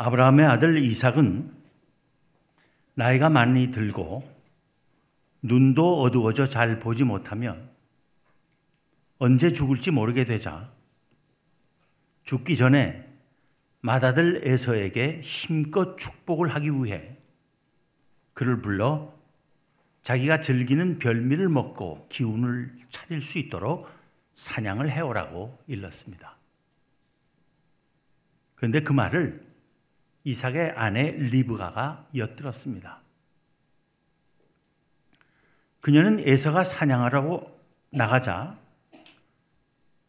아브라함의 아들 이삭은 나이가 많이 들고 눈도 어두워져 잘 보지 못하며 언제 죽을지 모르게 되자 죽기 전에 맏아들 에서에게 힘껏 축복을 하기 위해 그를 불러 자기가 즐기는 별미를 먹고 기운을 차릴 수 있도록 사냥을 해오라고 일렀습니다. 그런데 그 말을 이삭의 아내 리브가가 엿들었습니다. 그녀는 에서가 사냥하라고 나가자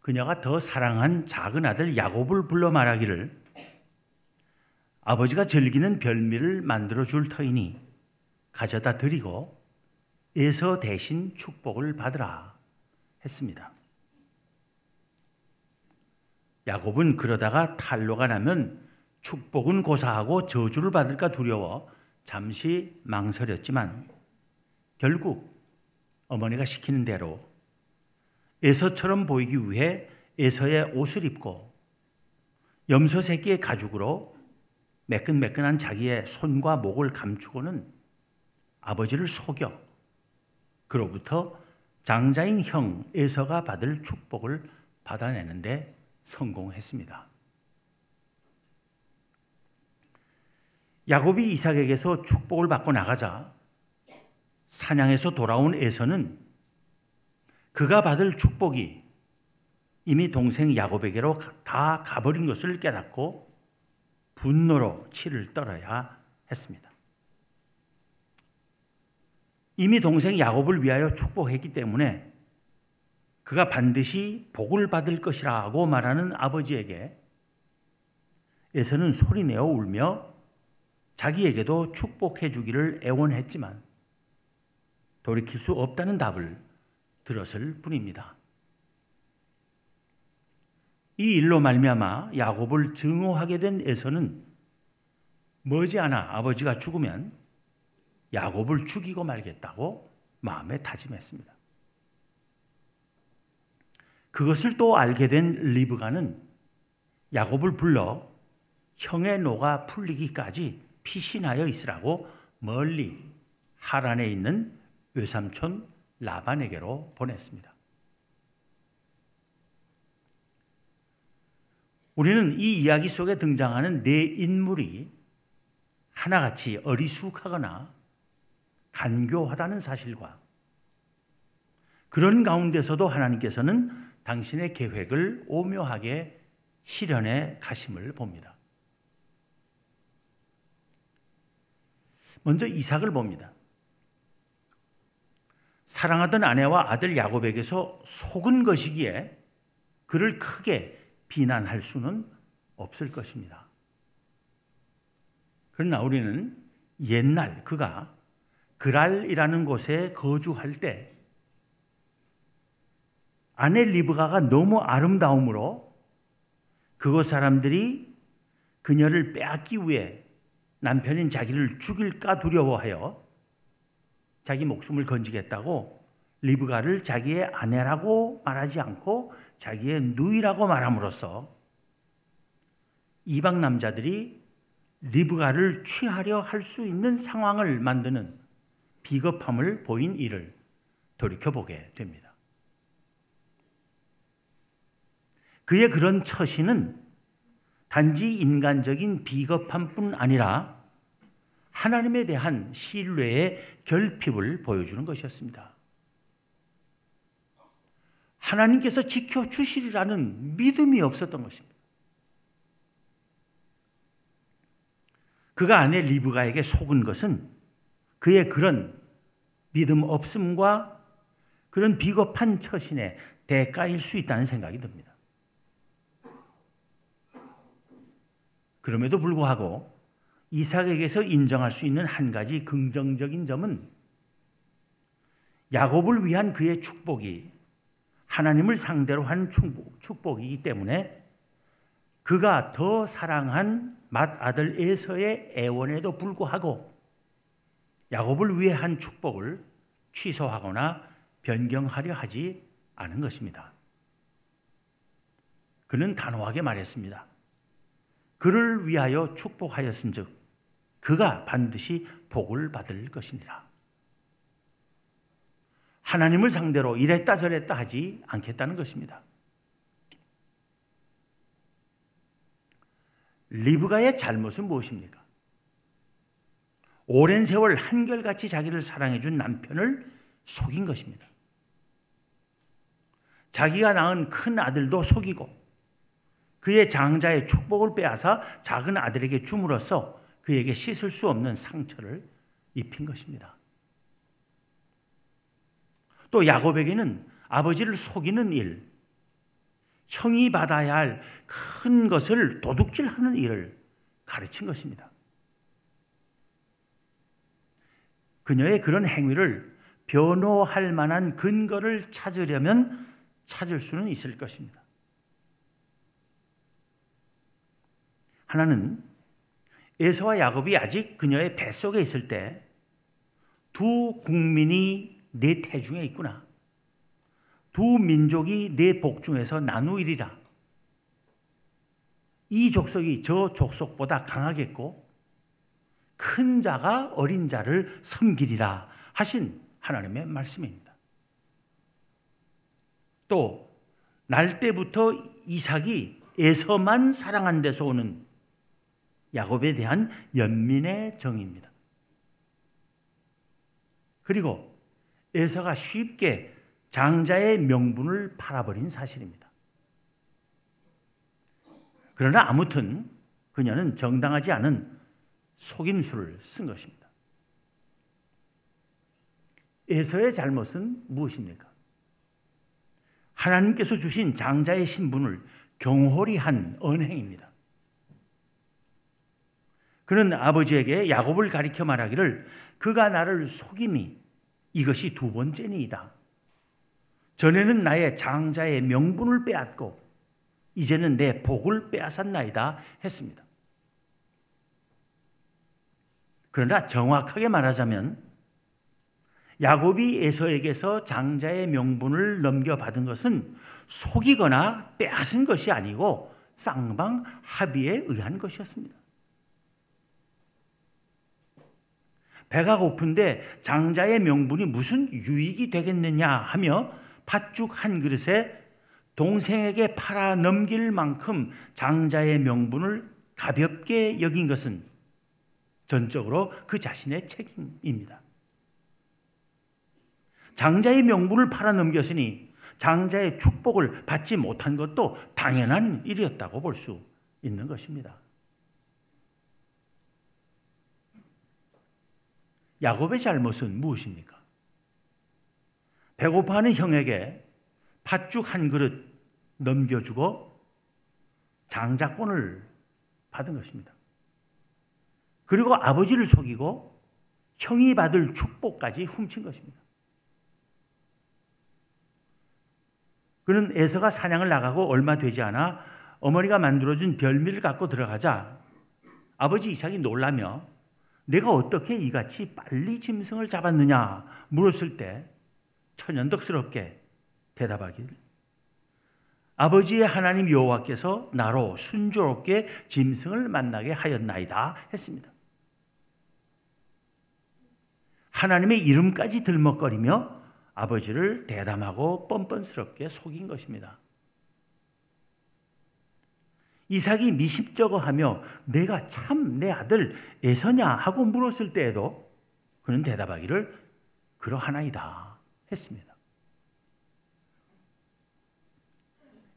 그녀가 더 사랑한 작은 아들 야곱을 불러 말하기를 아버지가 즐기는 별미를 만들어 줄 터이니 가져다 드리고 에서 대신 축복을 받으라 했습니다. 야곱은 그러다가 탈로가 나면 축복은 고사하고 저주를 받을까 두려워 잠시 망설였지만 결국 어머니가 시키는 대로 에서처럼 보이기 위해 에서의 옷을 입고 염소 새끼의 가죽으로 매끈매끈한 자기의 손과 목을 감추고는 아버지를 속여 그로부터 장자인 형 에서가 받을 축복을 받아내는데 성공했습니다. 야곱이 이삭에게서 축복을 받고 나가자 사냥에서 돌아온 에서는 그가 받을 축복이 이미 동생 야곱에게로 다 가버린 것을 깨닫고 분노로 치를 떨어야 했습니다. 이미 동생 야곱을 위하여 축복했기 때문에 그가 반드시 복을 받을 것이라고 말하는 아버지에게 에서는 소리내어 울며 자기에게도 축복해 주기를 애원했지만 돌이킬 수 없다는 답을 들었을 뿐입니다. 이 일로 말미암아 야곱을 증오하게 된 에서는 머지않아 아버지가 죽으면 야곱을 죽이고 말겠다고 마음에 다짐했습니다. 그것을 또 알게 된 리브가는 야곱을 불러 형의 노가 풀리기까지 피신하여 있으라고 멀리 하란에 있는 외삼촌 라반에게로 보냈습니다. 우리는 이 이야기 속에 등장하는 네 인물이 하나같이 어리숙하거나 간교하다는 사실과 그런 가운데서도 하나님께서는 당신의 계획을 오묘하게 실현해 가심을 봅니다. 먼저 이삭을 봅니다. 사랑하던 아내와 아들 야곱에게서 속은 것이기에 그를 크게 비난할 수는 없을 것입니다. 그러나 우리는 옛날 그가 그랄이라는 곳에 거주할 때 아내 리브가가 너무 아름다움으로 그곳 사람들이 그녀를 빼앗기 위해 남편인 자기를 죽일까 두려워하여 자기 목숨을 건지겠다고 리브가를 자기의 아내라고 말하지 않고 자기의 누이라고 말함으로써 이방 남자들이 리브가를 취하려 할 수 있는 상황을 만드는 비겁함을 보인 일을 돌이켜보게 됩니다. 그의 그런 처신은 단지 인간적인 비겁함뿐 아니라 하나님에 대한 신뢰의 결핍을 보여주는 것이었습니다. 하나님께서 지켜주시리라는 믿음이 없었던 것입니다. 그가 아내 리브가에게 속은 것은 그의 그런 믿음 없음과 그런 비겁한 처신의 대가일 수 있다는 생각이 듭니다. 그럼에도 불구하고 이삭에게서 인정할 수 있는 한 가지 긍정적인 점은 야곱을 위한 그의 축복이 하나님을 상대로 한 축복 이기 때문에 그가 더 사랑한 맏아들 에서의 애원에도 불구하고 야곱을 위해 한 축복을 취소하거나 변경하려 하지 않은 것입니다. 그는 단호하게 말했습니다. 그를 위하여 축복하였은즉 그가 반드시 복을 받을 것이니라. 하나님을 상대로 이랬다 저랬다 하지 않겠다는 것입니다. 리브가의 잘못은 무엇입니까? 오랜 세월 한결같이 자기를 사랑해준 남편을 속인 것입니다. 자기가 낳은 큰 아들도 속이고 그의 장자의 축복을 빼앗아 작은 아들에게 줌으로써 그에게 씻을 수 없는 상처를 입힌 것입니다. 또 야곱에게는 아버지를 속이는 일, 형이 받아야 할 큰 것을 도둑질하는 일을 가르친 것입니다. 그녀의 그런 행위를 변호할 만한 근거를 찾으려면 찾을 수는 있을 것입니다. 하나는 에서와 야곱이 아직 그녀의 뱃속에 있을 때 두 국민이 내 태중에 있구나. 두 민족이 내 복중에서 나누이리라. 이 족속이 저 족속보다 강하겠고 큰 자가 어린 자를 섬기리라 하신 하나님의 말씀입니다. 또 날 때부터 이삭이 에서만 사랑한 데서 오는 야곱에 대한 연민의 정입니다. 그리고 에서가 쉽게 장자의 명분을 팔아버린 사실입니다. 그러나 아무튼 그녀는 정당하지 않은 속임수를 쓴 것입니다. 에서의 잘못은 무엇입니까? 하나님께서 주신 장자의 신분을 경홀히 한 언행입니다. 그는 아버지에게 야곱을 가리켜 말하기를 그가 나를 속임이 이것이 두 번째니이다. 전에는 나의 장자의 명분을 빼앗고 이제는 내 복을 빼앗았나이다 했습니다. 그러나 정확하게 말하자면 야곱이 에서에게서 장자의 명분을 넘겨받은 것은 속이거나 빼앗은 것이 아니고 쌍방 합의에 의한 것이었습니다. 배가 고픈데 장자의 명분이 무슨 유익이 되겠느냐 하며 팥죽 한 그릇에 동생에게 팔아 넘길 만큼 장자의 명분을 가볍게 여긴 것은 전적으로 그 자신의 책임입니다. 장자의 명분을 팔아 넘겼으니 장자의 축복을 받지 못한 것도 당연한 일이었다고 볼 수 있는 것입니다. 야곱의 잘못은 무엇입니까? 배고파하는 형에게 팥죽 한 그릇 넘겨주고 장자권을 받은 것입니다. 그리고 아버지를 속이고 형이 받을 축복까지 훔친 것입니다. 그는 에서가 사냥을 나가고 얼마 되지 않아 어머니가 만들어준 별미를 갖고 들어가자 아버지 이삭이 놀라며 내가 어떻게 이같이 빨리 짐승을 잡았느냐 물었을 때 천연덕스럽게 대답하길 아버지의 하나님 여호와께서 나로 순조롭게 짐승을 만나게 하였나이다 했습니다. 하나님의 이름까지 들먹거리며 아버지를 대담하고 뻔뻔스럽게 속인 것입니다. 이삭이 미십저거하며 내가 참 내 아들 에서냐 하고 물었을 때에도 그는 대답하기를 그러하나이다 했습니다.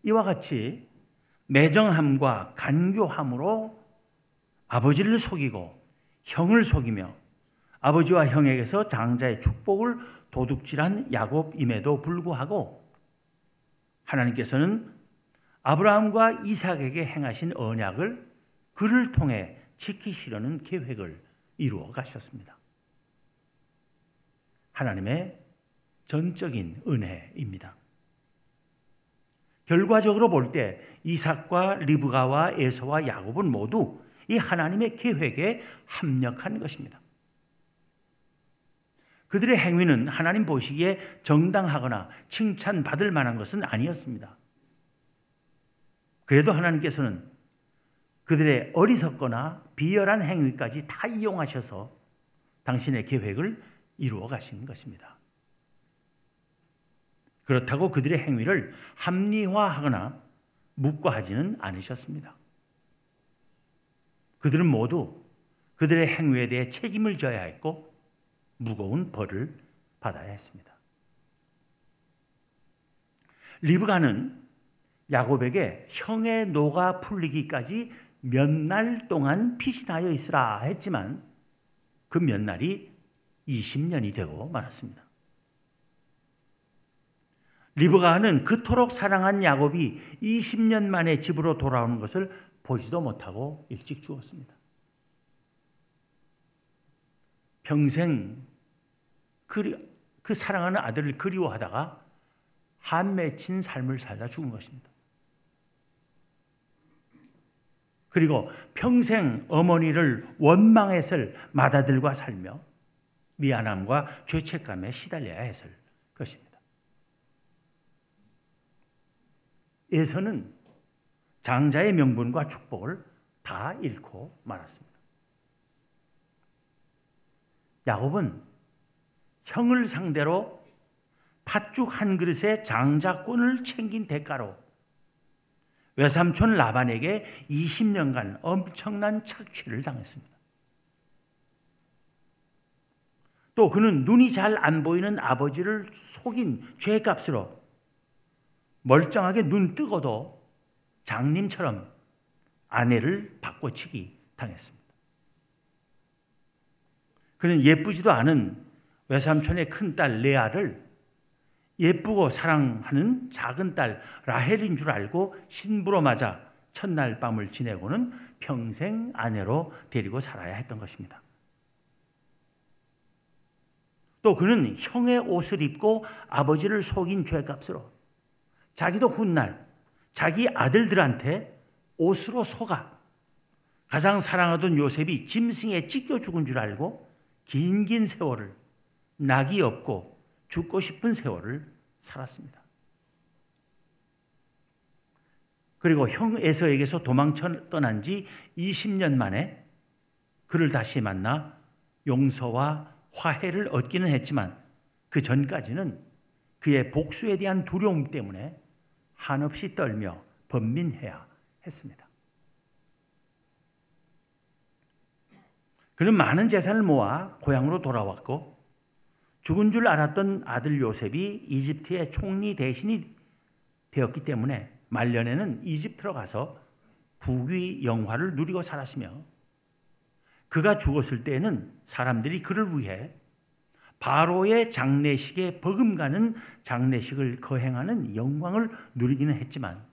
이와 같이 매정함과 간교함으로 아버지를 속이고 형을 속이며 아버지와 형에게서 장자의 축복을 도둑질한 야곱임에도 불구하고 하나님께서는 아브라함과 이삭에게 행하신 언약을 그를 통해 지키시려는 계획을 이루어 가셨습니다. 하나님의 전적인 은혜입니다. 결과적으로 볼 때 이삭과 리브가와 에서와 야곱은 모두 이 하나님의 계획에 합력한 것입니다. 그들의 행위는 하나님 보시기에 정당하거나 칭찬받을 만한 것은 아니었습니다. 그래도 하나님께서는 그들의 어리석거나 비열한 행위까지 다 이용하셔서 당신의 계획을 이루어 가시는 것입니다. 그렇다고 그들의 행위를 합리화하거나 묵과하지는 않으셨습니다. 그들은 모두 그들의 행위에 대해 책임을 져야 했고 무거운 벌을 받아야 했습니다. 리브가는 야곱에게 형의 노가 풀리기까지 몇 날 동안 피신하여 있으라 했지만 그 몇 날이 20년이 되고 말았습니다. 리브가는 그토록 사랑한 야곱이 20년 만에 집으로 돌아오는 것을 보지도 못하고 일찍 죽었습니다. 평생 그리, 그 사랑하는 아들을 그리워하다가 한 맺힌 삶을 살다 죽은 것입니다. 그리고 평생 어머니를 원망했을 맏아들과 살며 미안함과 죄책감에 시달려야 했을 것입니다. 에서는 장자의 명분과 축복을 다 잃고 말았습니다. 야곱은 형을 상대로 팥죽 한 그릇에 장자권을 챙긴 대가로 외삼촌 라반에게 20년간 엄청난 착취를 당했습니다. 또 그는 눈이 잘 안 보이는 아버지를 속인 죄값으로 멀쩡하게 눈 뜨고도 장님처럼 아내를 바꿔치기 당했습니다. 그는 예쁘지도 않은 외삼촌의 큰딸 레아를 예쁘고 사랑하는 작은 딸 라헬인 줄 알고 신부로 맞아 첫날 밤을 지내고는 평생 아내로 데리고 살아야 했던 것입니다. 또 그는 형의 옷을 입고 아버지를 속인 죄값으로 자기도 훗날 자기 아들들한테 옷으로 속아 가장 사랑하던 요셉이 짐승에 찢겨 죽은 줄 알고 긴긴 세월을 낙이 없고 죽고 싶은 세월을 살았습니다. 그리고 형 에서에게서 도망쳐 떠난 지 20년 만에 그를 다시 만나 용서와 화해를 얻기는 했지만 그 전까지는 그의 복수에 대한 두려움 때문에 한없이 떨며 번민해야 했습니다. 그는 많은 재산을 모아 고향으로 돌아왔고 죽은 줄 알았던 아들 요셉이 이집트의 총리 대신이 되었기 때문에 말년에는 이집트로 가서 부귀 영화를 누리고 살았으며 그가 죽었을 때에는 사람들이 그를 위해 바로의 장례식에 버금가는 장례식을 거행하는 영광을 누리기는 했지만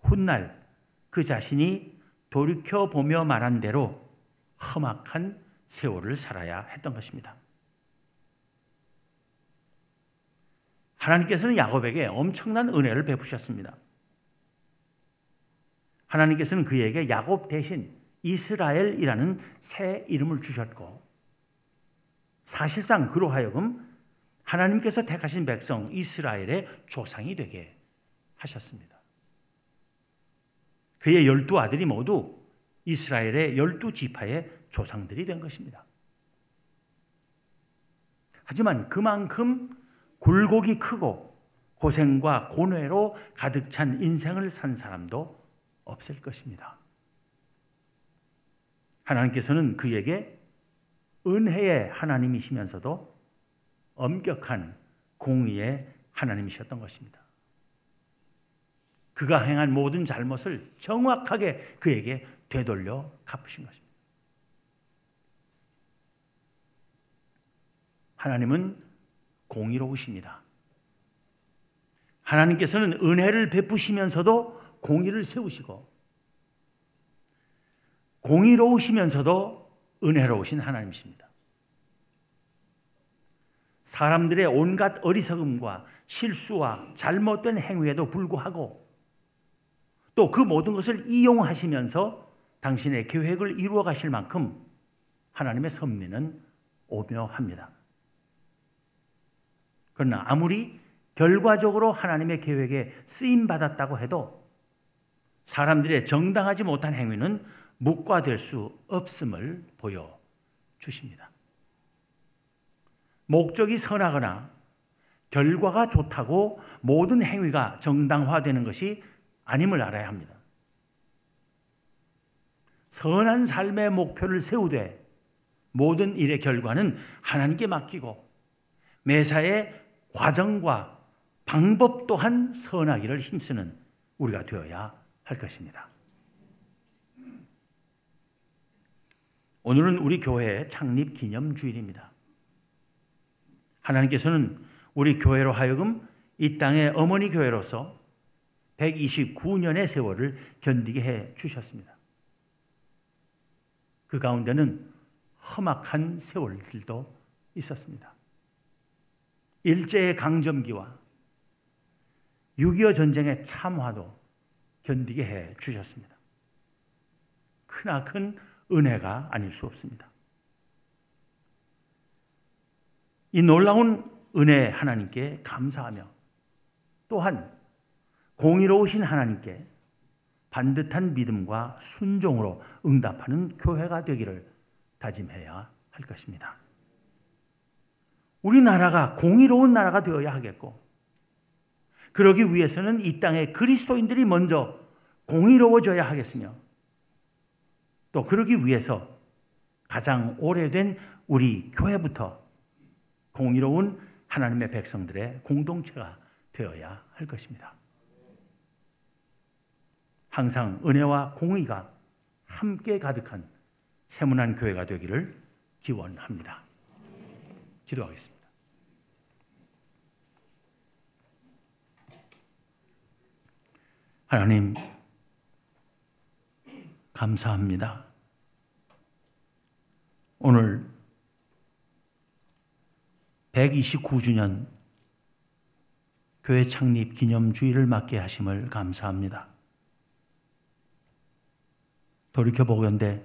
훗날 그 자신이 돌이켜 보며 말한 대로 험악한 세월을 살아야 했던 것입니다. 하나님께서는 야곱에게 엄청난 은혜를 베푸셨습니다. 하나님께서는 그에게 야곱 대신 이스라엘이라는 새 이름을 주셨고 사실상 그로 하여금 하나님께서 택하신 백성 이스라엘의 조상이 되게 하셨습니다. 그의 열두 아들이 모두 이스라엘의 열두 지파의 조상들이 된 것입니다. 하지만 그만큼 굴곡이 크고 고생과 고뇌로 가득 찬 인생을 산 사람도 없을 것입니다. 하나님께서는 그에게 은혜의 하나님이시면서도 엄격한 공의의 하나님이셨던 것입니다. 그가 행한 모든 잘못을 정확하게 그에게 되돌려 갚으신 것입니다. 하나님은 공의로우십니다. 하나님께서는 은혜를 베푸시면서도 공의를 세우시고 공의로우시면서도 은혜로우신 하나님이십니다. 사람들의 온갖 어리석음과 실수와 잘못된 행위에도 불구하고 또 그 모든 것을 이용하시면서 당신의 계획을 이루어 가실 만큼 하나님의 섭리는 오묘합니다. 그러나 아무리 결과적으로 하나님의 계획에 쓰임 받았다고 해도 사람들의 정당하지 못한 행위는 묵과될 수 없음을 보여 주십니다. 목적이 선하거나 결과가 좋다고 모든 행위가 정당화되는 것이 아님을 알아야 합니다. 선한 삶의 목표를 세우되 모든 일의 결과는 하나님께 맡기고 매사의 과정과 방법 또한 선하기를 힘쓰는 우리가 되어야 할 것입니다. 오늘은 우리 교회의 창립 기념 주일입니다. 하나님께서는 우리 교회로 하여금 이 땅의 어머니 교회로서 129년의 세월을 견디게 해 주셨습니다. 그 가운데는 험악한 세월들도 있었습니다. 일제의 강점기와 6.25 전쟁의 참화도 견디게 해 주셨습니다. 크나큰 은혜가 아닐 수 없습니다. 이 놀라운 은혜 하나님께 감사하며 또한 공의로우신 하나님께 반듯한 믿음과 순종으로 응답하는 교회가 되기를 다짐해야 할 것입니다. 우리나라가 공의로운 나라가 되어야 하겠고, 그러기 위해서는 이 땅에 그리스도인들이 먼저 공의로워져야 하겠으며, 또 그러기 위해서 가장 오래된 우리 교회부터 공의로운 하나님의 백성들의 공동체가 되어야 할 것입니다. 항상 은혜와 공의가 함께 가득한 세문한 교회가 되기를 기원합니다. 기도하겠습니다. 하나님, 감사합니다. 오늘 129주년 교회 창립 기념주의를 맞게 하심을 감사합니다. 돌이켜보건대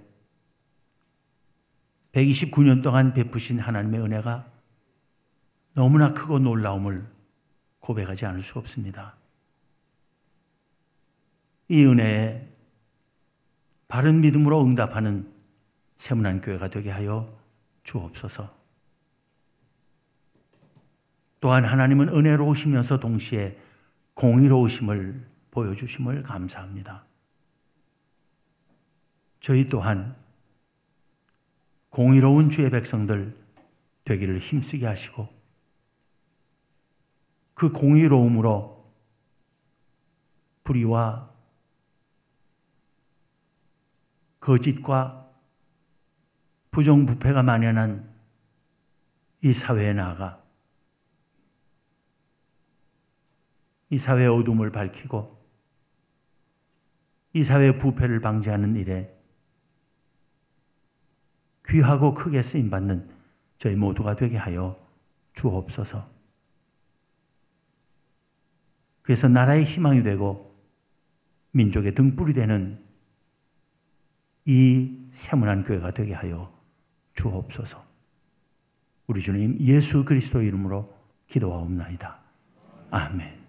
129년 동안 베푸신 하나님의 은혜가 너무나 크고 놀라움을 고백하지 않을 수 없습니다. 이 은혜에 바른 믿음으로 응답하는 세문한 교회가 되게 하여 주옵소서. 또한 하나님은 은혜로우시면서 동시에 공의로우심을 보여주심을 감사합니다. 저희 또한 공의로운 주의 백성들 되기를 힘쓰게 하시고 그 공의로움으로 불의와 거짓과 부정부패가 만연한 이 사회에 나아가 이 사회의 어둠을 밝히고 이 사회의 부패를 방지하는 일에 귀하고 크게 쓰임 받는 저희 모두가 되게 하여 주옵소서. 그래서 나라의 희망이 되고 민족의 등불이 되는 이 세문한 교회가 되게 하여 주옵소서. 우리 주님 예수 그리스도 이름으로 기도하옵나이다. 아멘.